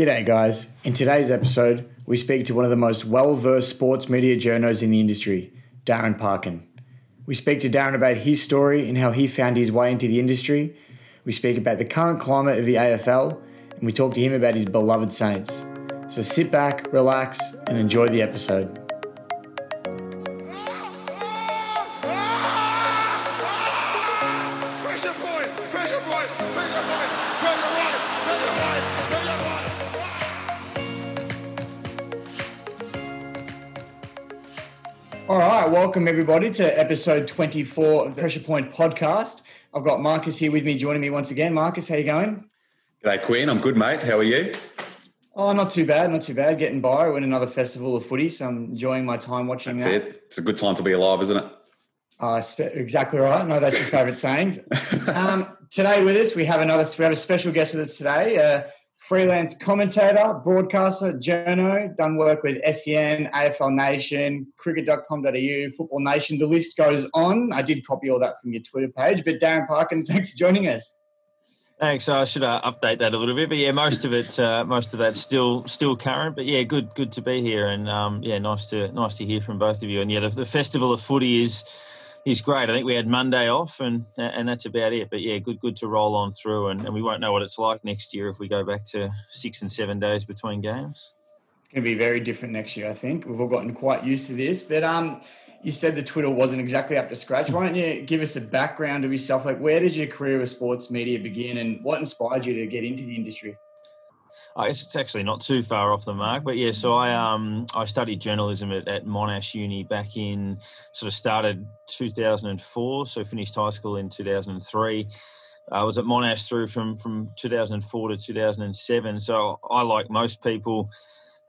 G'day, guys. In today's episode, we speak to one of the most well versed sports media journos in the industry, Darren Parkin. We speak to Darren about his story and how he found his way into the industry. We speak about the current climate of the AFL, and we talk to him about his beloved Saints. So sit back, relax, and enjoy the episode. All right, welcome everybody to episode 24 of the Pressure Point podcast. I've got Marcus here with me, joining me once again. Marcus, how you going? G'day, Quinn. I'm good, mate. How are you? Oh, not too bad, not too bad. Getting by. We're in another festival of footy, so I'm enjoying my time watching That's that. it. It's a good time to be alive, isn't it? Uh, exactly right. No, that's your favourite saying. Um, today with us, we have another. We have a special guest with us today. A freelance commentator, broadcaster, journo, done work with SEN, AFL Nation, Cricket.com.au, Football Nation. The list goes on. I did copy all that from your Twitter page. But Darren Parkin, thanks for joining us. Thanks. I should uh, update that a little bit, but yeah, most of it, uh, most of that's still still current. But yeah, good good to be here, and um, yeah, nice to nice to hear from both of you. And yeah, the, the festival of footy is is great. I think we had Monday off, and and that's about it. But yeah, good good to roll on through, and, and we won't know what it's like next year if we go back to six and seven days between games. It's going to be very different next year, I think. We've all gotten quite used to this. But um, you said the Twitter wasn't exactly up to scratch. Why don't you give us a background of yourself? Like, where did your career with sports media begin, and what inspired you to get into the industry? I guess it's actually not too far off the mark, but yeah. So I um I studied journalism at, at Monash Uni back in sort of started 2004. So finished high school in 2003. I was at Monash through from from 2004 to 2007. So I, like most people,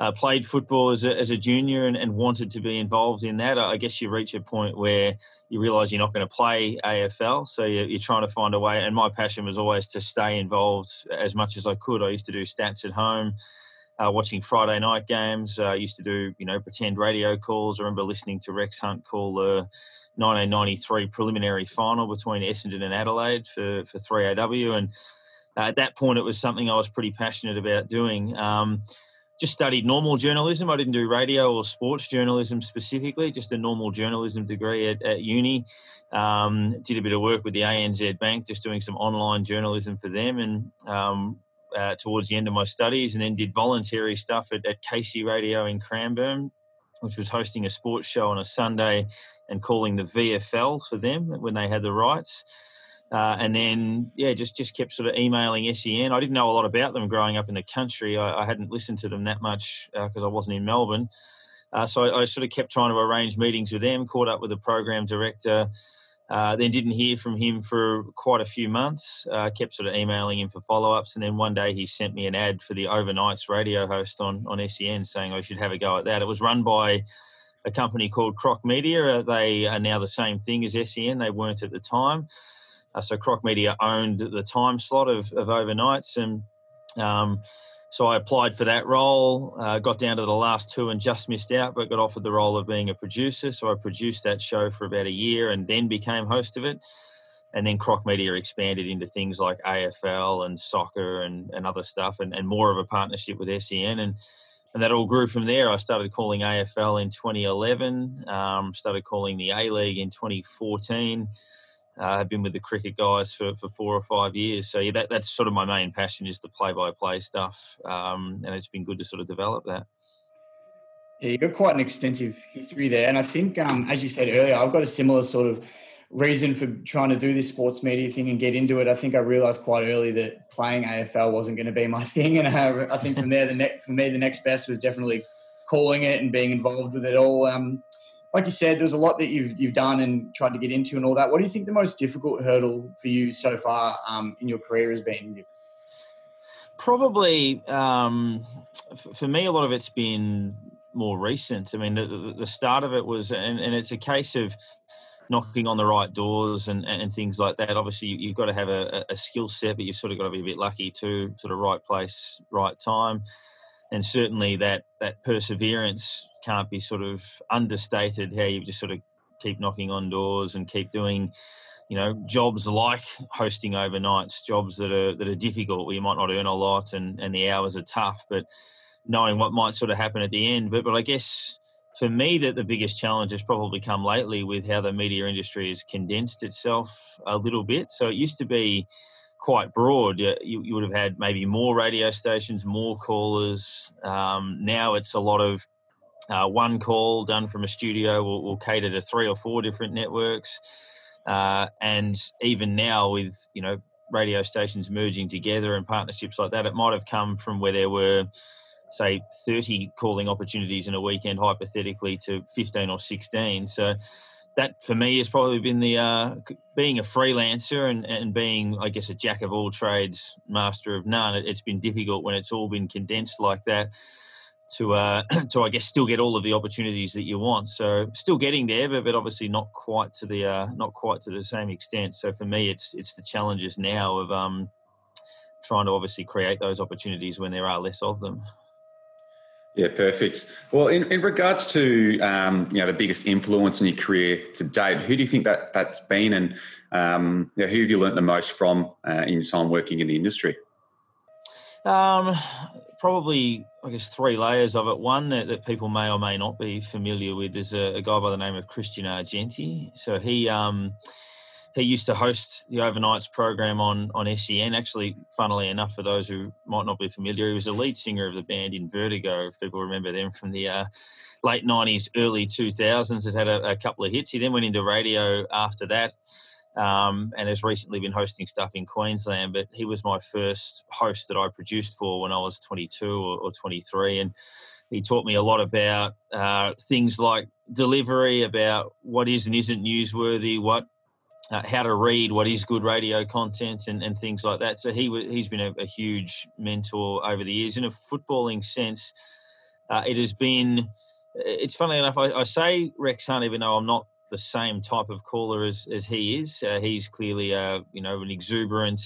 uh, played football as a, as a junior and, and wanted to be involved in that. I guess you reach a point where you realise you're not going to play AFL, so you're, you're trying to find a way. And my passion was always to stay involved as much as I could. I used to do stats at home. Uh, watching Friday night games, uh, I used to do you know pretend radio calls. I remember listening to Rex Hunt call the 1993 preliminary final between Essendon and Adelaide for for 3AW, and uh, at that point it was something I was pretty passionate about doing. Um, just studied normal journalism. I didn't do radio or sports journalism specifically, just a normal journalism degree at, at uni. Um, did a bit of work with the ANZ Bank, just doing some online journalism for them, and um, uh, towards the end of my studies, and then did voluntary stuff at, at Casey Radio in Cranbourne, which was hosting a sports show on a Sunday and calling the VFL for them when they had the rights. Uh, and then, yeah, just just kept sort of emailing SEN. I didn't know a lot about them growing up in the country. I, I hadn't listened to them that much because I wasn't in Melbourne. Uh, so I, I, sort of kept trying to arrange meetings with them. Caught up with the program director. Uh, then didn't hear from him for quite a few months. Uh, kept sort of emailing him for follow-ups, and then one day he sent me an ad for the overnights radio host on on SEN, saying I should have a go at that. It was run by a company called Croc Media. Uh, they are now the same thing as SEN. They weren't at the time. Uh, so Croc Media owned the time slot of, of overnights, and um, so I applied for that role. Uh, got down to the last two and just missed out, but got offered the role of being a producer. So I produced that show for about a year, and then became host of it. And then Croc Media expanded into things like AFL and soccer and, and other stuff, and, and more of a partnership with SEN. And and that all grew from there. I started calling AFL in 2011, um, started calling the A League in 2014. Uh, I've been with the cricket guys for, for four or five years. So yeah, that, that's sort of my main passion is the play-by-play stuff, um, and it's been good to sort of develop that. Yeah, you've got quite an extensive history there, and I think, um, as you said earlier, I've got a similar sort of reason for trying to do this sports media thing and get into it. I think I realised quite early that playing AFL wasn't going to be my thing, and I, I think from there, the next for me, the next best was definitely calling it and being involved with it all. Um, like you said, there's a lot that you've you've done and tried to get into and all that. What do you think the most difficult hurdle for you so far um, in your career has been? Probably um, for me, a lot of it's been more recent. I mean, the, the start of it was, and, and, it's a case of knocking on the right doors and, and things like that. Obviously, you've got to have a, a skill set, but you've sort of got to be a bit lucky too, sort of right place, right time and certainly that that perseverance can't be sort of understated. How you just sort of keep knocking on doors and keep doing you know, jobs like hosting overnights, jobs that are that are difficult where you might not earn a lot and, and the hours are tough, but knowing what might sort of happen at the end. But but I guess for me that the biggest challenge has probably come lately with how the media industry has condensed itself a little bit. So it used to be quite broad. You, you would have had maybe more radio stations, more callers. Um, now it's a lot of uh, one call done from a studio will, will cater to three or four different networks. Uh, and even now, with you know radio stations merging together and partnerships like that, it might have come from where there were, say, 30 calling opportunities in a weekend, hypothetically, to 15 or 16. So that for me has probably been the uh, being a freelancer and, and being, I guess, a jack of all trades, master of none. It, has been difficult when it's all been condensed like that to uh, to I guess still get all of the opportunities that you want. So still getting there, but, but obviously not quite to the uh, not quite to the same extent. So for me, it's it's the challenges now of um, trying to obviously create those opportunities when there are less of them. Yeah, perfect. Well, in, in regards to um, you know the biggest influence in your career to date, who do you think that that's been, and um, you know, who have you learnt the most from uh, in your time working in the industry? Um, probably, I guess, three layers of it. One that, that people may or may not be familiar with is a, a guy by the name of Christian Argenti. So he um, he used to host the overnights program on on SEN. Actually, funnily enough, for those who might not be familiar, he was the lead singer of the band Invertigo. If people remember them from the uh, late '90s, early 2000s, it had a, a couple of hits. He then went into radio after that um, and has recently been hosting stuff in Queensland. But he was my first host that I produced for when I was 22 or, or 23, and he taught me a lot about uh, things like delivery, about what is and isn't newsworthy, what uh, how to read what is good radio content and, and things like that. So he he's been a, a, huge mentor over the years. In a footballing sense, uh, it has been. It's funny enough. I, I, say Rex Hunt, even though I'm not the same type of caller as, as he is. Uh, he's clearly, a you know, an exuberant.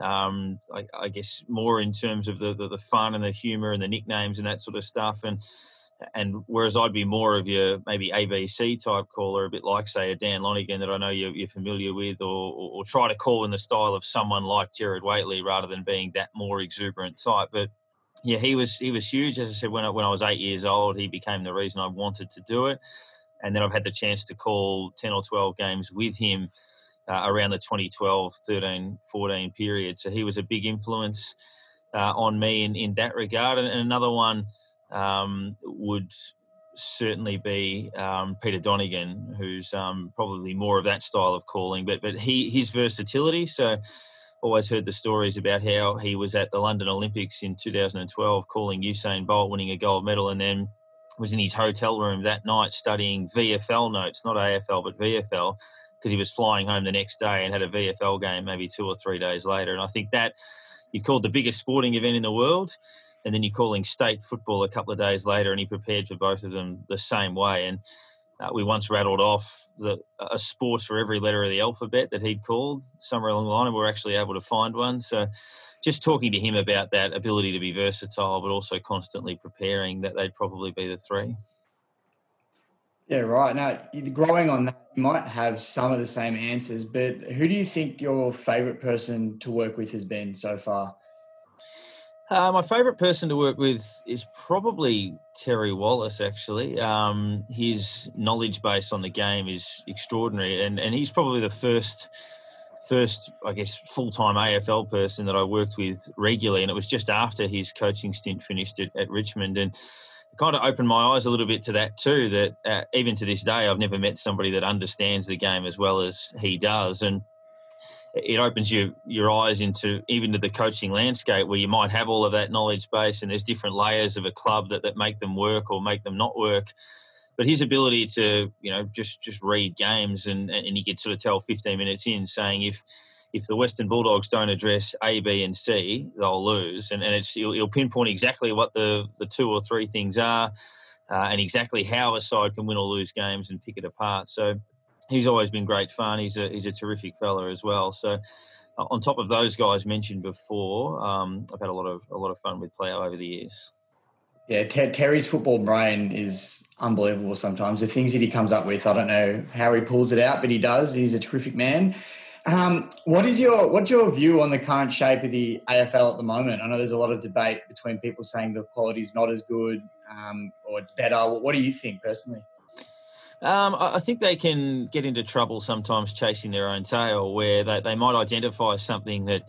Um, I, I, guess more in terms of the, the, the fun and the humour and the nicknames and that sort of stuff. And and whereas I'd be more of your maybe ABC type caller, a bit like say a Dan Lonergan that I know you're, you're familiar with, or, or, try to call in the style of someone like Gerard Whateley rather than being that more exuberant type. But yeah, he was he was huge. As I said, when I, when I was eight years old, he became the reason I wanted to do it and then I've had the chance to call 10 or 12 games with him uh, around the 2012, 13, 14 period. So he was a big influence uh, on me in, in that regard. And, and another one um, would certainly be um, Peter Donegan, who's um, probably more of that style of calling, but but he his versatility. So always heard the stories about how he was at the London Olympics in 2012 calling Usain Bolt winning a gold medal, and then was in his hotel room that night studying VFL notes, not AFL, but VFL, because he was flying home the next day and had a VFL game maybe two or three days later. And I think that you called the biggest sporting event in the world, and then you're calling state football a couple of days later, and he prepared for both of them the same way. And uh, we once rattled off the, a sport for every letter of the alphabet that he'd called somewhere along the line, and we are actually able to find one. So, just talking to him about that ability to be versatile, but also constantly preparing, that they'd probably be the three. Yeah, right. Now, growing on that, you might have some of the same answers, but who do you think your favourite person to work with has been so far? Uh, my favourite person to work with is probably Terry Wallace. Actually, um, his knowledge base on the game is extraordinary, and and he's probably the first first, I guess, full time AFL person that I worked with regularly, and it was just after his coaching stint finished at, at Richmond, and it kind of opened my eyes a little bit to that too. That uh, even to this day, I've never met somebody that understands the game as well as he does, and it opens your your eyes into even to the coaching landscape where you might have all of that knowledge base and there's different layers of a club that, that make them work or make them not work but his ability to you know just just read games and and he could sort of tell 15 minutes in saying if if the Western Bulldogs don't address A, B, and C, they'll lose. And, and it's he'll, he'll pinpoint exactly what the, the two or three things are, uh, and exactly how a side can win or lose games and pick it apart. So he's always been great fun. He's a he's a terrific fella as well. So uh, on top of those guys mentioned before, um, I've had a lot of a lot of fun with Plough over the years. Yeah, Ter- Terry's football brain is unbelievable sometimes. The things that he comes up with, I don't know how he pulls it out, but he does. He's a terrific man. Um, what is your what's your view on the current shape of the AFL at the moment? I know there's a lot of debate between people saying the quality's not as good um, or it's better. What do you think personally? Um, I think they can get into trouble sometimes chasing their own tail, where they, they might identify something that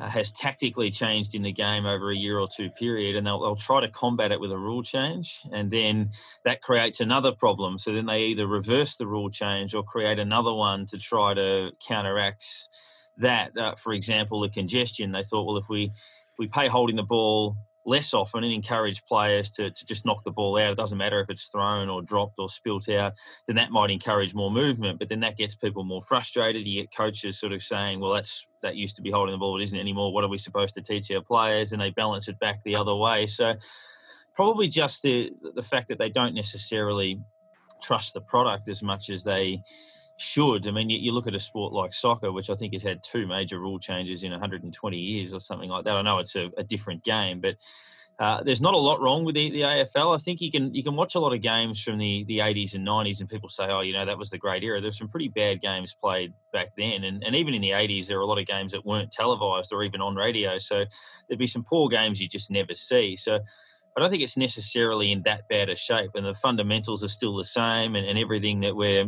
uh, has tactically changed in the game over a year or two period, and they'll, they'll try to combat it with a rule change, and then that creates another problem. So then they either reverse the rule change or create another one to try to counteract that. Uh, for example, the congestion. They thought, well, if we if we pay holding the ball less often and encourage players to, to just knock the ball out. It doesn't matter if it's thrown or dropped or spilt out, then that might encourage more movement. But then that gets people more frustrated. You get coaches sort of saying, well, that's that used to be holding the ball, it isn't anymore. What are we supposed to teach our players? And they balance it back the other way. So probably just the the fact that they don't necessarily trust the product as much as they should. I mean, you, you, look at a sport like soccer, which I think has had two major rule changes in 120 years or something like that. I know it's a, a different game, but uh, there's not a lot wrong with the, the, AFL. I think you can you can watch a lot of games from the, the 80s and 90s, and people say, oh, you know, that was the great era. There's some pretty bad games played back then, and, and even in the 80s, there were a lot of games that weren't televised or even on radio. So there'd be some poor games you just never see. So I don't think it's necessarily in that bad a shape, and the fundamentals are still the same, and, and everything that we're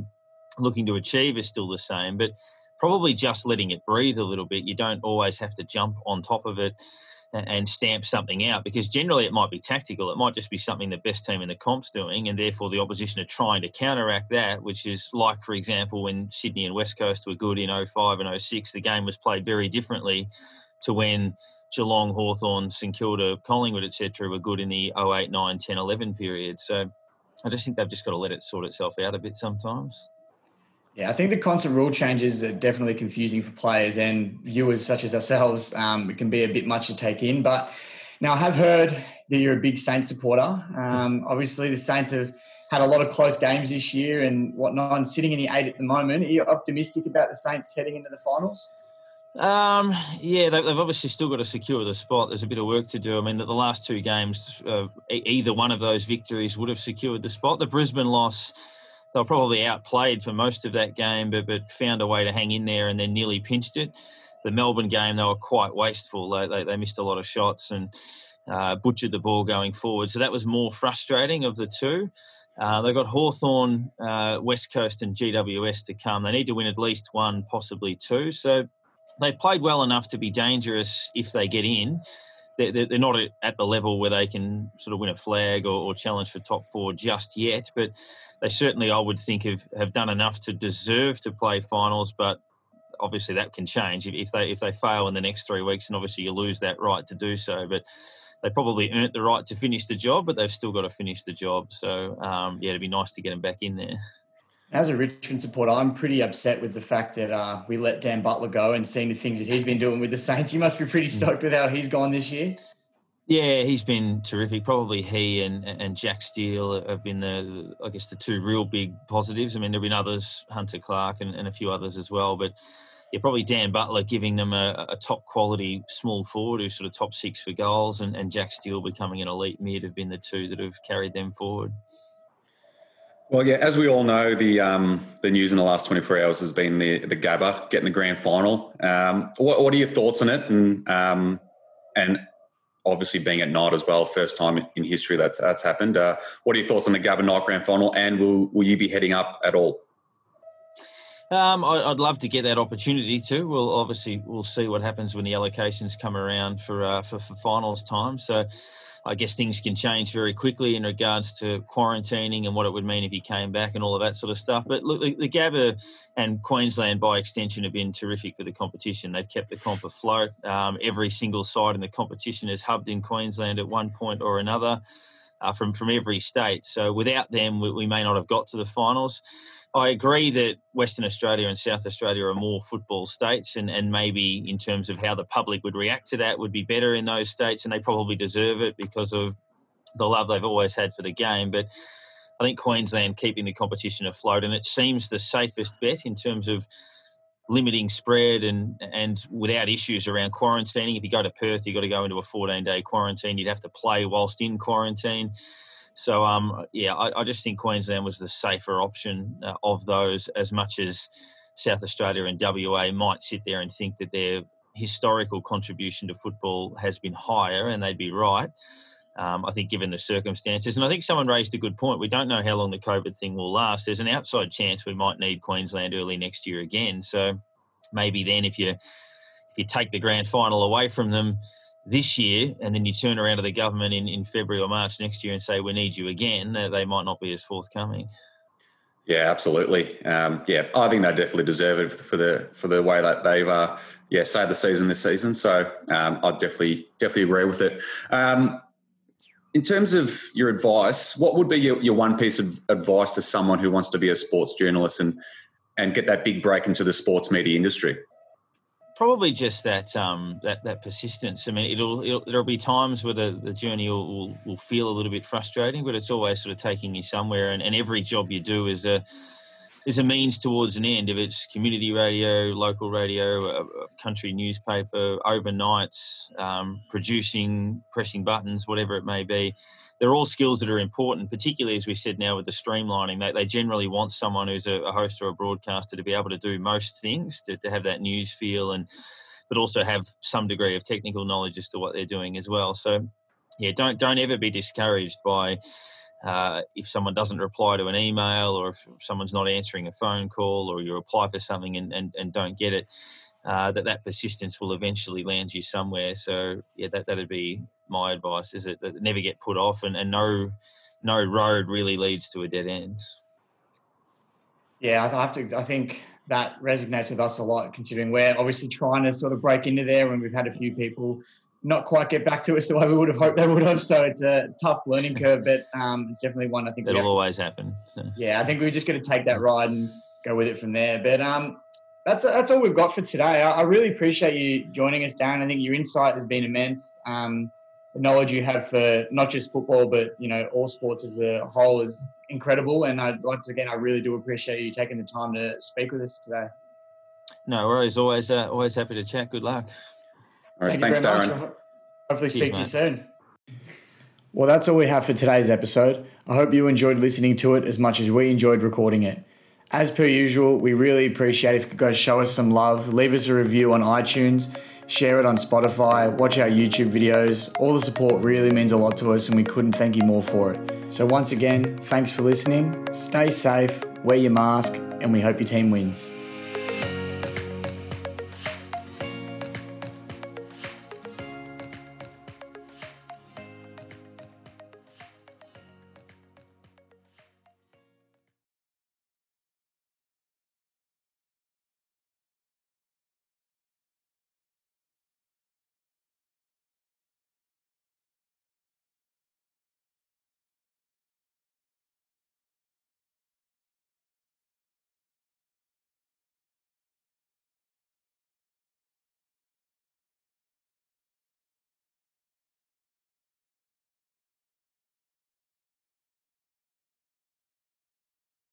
looking to achieve is still the same, but probably just letting it breathe a little bit. You don't always have to jump on top of it and stamp something out because generally it might be tactical. It might just be something the best team in the comp's doing, and therefore the opposition are trying to counteract that, which is like, for example, when Sydney and West Coast were good in 05 and 06, the game was played very differently to when Geelong, Hawthorn, St Kilda, Collingwood, etc., were good in the 08, 9, 10, 11 period. So I just think they've just got to let it sort itself out a bit sometimes. Yeah, I think the constant rule changes are definitely confusing for players and viewers such as ourselves. Um, it can be a bit much to take in. But now I have heard that you're a big Saints supporter. Um, obviously, the Saints have had a lot of close games this year and whatnot, and sitting in the eight at the moment. Are you optimistic about the Saints heading into the finals? Um, yeah, they've obviously still got to secure the spot. There's a bit of work to do. I mean, the last two games, uh, either one of those victories would have secured the spot. The Brisbane loss they were probably outplayed for most of that game, but but found a way to hang in there and then nearly pinched it. The Melbourne game, they were quite wasteful. They, they, they missed a lot of shots and uh, butchered the ball going forward. So that was more frustrating of the two. Uh, they've got Hawthorn, uh, West Coast, and GWS to come. They need to win at least one, possibly two. So they played well enough to be dangerous if they get in they're, they're not at the level where they can sort of win a flag or, or, challenge for top four just yet. But they certainly, I would think, have, have done enough to deserve to play finals. But obviously, that can change if, they if they fail in the next three weeks, and obviously you lose that right to do so. But they probably earned the right to finish the job, but they've still got to finish the job. So um, yeah, it'd be nice to get them back in there. As a Richmond supporter, I'm pretty upset with the fact that uh, we let Dan Butler go and seeing the things that he's been doing with the Saints. You must be pretty mm. stoked with how he's gone this year. Yeah, he's been terrific. Probably he and and Jack Steele have been the, I guess, the two real big positives. I mean, there've been others, Hunter Clark and, and a few others as well, but yeah, probably Dan Butler giving them a, a, top quality small forward who's sort of top six for goals, and, and Jack Steele becoming an elite mid have been the two that have carried them forward. Well, yeah, as we all know, the um, the news in the last 24 hours has been the the Gabba getting the grand final. Um, what, what are your thoughts on it? And um, and obviously being at night as well, first time in history that's that's happened. Uh, what are your thoughts on the Gabba night grand final? And will will you be heading up at all? Um, I'd love to get that opportunity too. We'll obviously we'll see what happens when the allocations come around for uh, for, for finals time. So I guess things can change very quickly in regards to quarantining and what it would mean if he came back and all of that sort of stuff. But look, the, Gabba and Queensland by extension have been terrific for the competition. They've kept the comp afloat. Um, every single side in the competition has hubbed in Queensland at one point or another. Uh, from from every state. So without them, we, we, may not have got to the finals. I agree that Western Australia and South Australia are more football states, and, and maybe in terms of how the public would react to that would be better in those states, and they probably deserve it because of the love they've always had for the game. But I think Queensland keeping the competition afloat, and it seems the safest bet in terms of limiting spread and and without issues around quarantining. If you go to Perth, you've got to go into a 14 day quarantine. You'd have to play whilst in quarantine. So um, yeah, I, I, just think Queensland was the safer option uh, of those, as much as South Australia and WA might sit there and think that their historical contribution to football has been higher, and they'd be right. Um, I think, given the circumstances, and I think someone raised a good point. We don't know how long the COVID thing will last. There's an outside chance we might need Queensland early next year again. So maybe then, if you if you take the grand final away from them this year, and then you turn around to the government in, in February or March next year and say we need you again, they might not be as forthcoming. Yeah, absolutely. Um, yeah, I think they definitely deserve it for the for the way that they've uh, yeah saved the season this season. So um, I definitely definitely agree with it. Um, in terms of your advice, what would be your, your one piece of advice to someone who wants to be a sports journalist and and get that big break into the sports media industry? Probably just that um, that that persistence. I mean, it'll, it'll there'll be times where the, the journey will, will, will feel a little bit frustrating, but it's always sort of taking you somewhere. And, and every job you do is a is a means towards an end. If it's community radio, local radio, a, a country newspaper, overnights, um, producing, pressing buttons, whatever it may be, they're all skills that are important, particularly as we said now with the streamlining. They, they generally want someone who's a, a host or a broadcaster to be able to do most things, to, to have that news feel, and but also have some degree of technical knowledge as to what they're doing as well. So, yeah, don't don't ever be discouraged by uh, if someone doesn't reply to an email or if someone's not answering a phone call or you apply for something and, and, and don't get it, uh, that that persistence will eventually land you somewhere. So yeah, that that'd be my advice: is that, that never get put off, and, and no no road really leads to a dead end. Yeah, I have to. I think that resonates with us a lot, considering we're obviously trying to sort of break into there, and we've had a few people not quite get back to us the way we would have hoped they would have. So it's a tough learning curve, but um, it's definitely one I think it'll always to, happen. So. Yeah, I think we're just going to take that ride and go with it from there. But um, that's that's all we've got for today. I, I, really appreciate you joining us, Darren. I think your insight has been immense. Um, the knowledge you have for not just football, but you know all sports as a whole is incredible. And I, once again, I really do appreciate you taking the time to speak with us today. No worries. Always, uh, always happy to chat. Good luck. All right, Thank thanks, Darren. Hopefully, speak to you soon. Well, that's all we have for today's episode. I hope you enjoyed listening to it as much as we enjoyed recording it. As per usual, we really appreciate if you could go show us some love, leave us a review on iTunes, share it on Spotify, watch our YouTube videos. All the support really means a lot to us, and we couldn't thank you more for it. So, once again, thanks for listening. Stay safe, wear your mask, and we hope your team wins.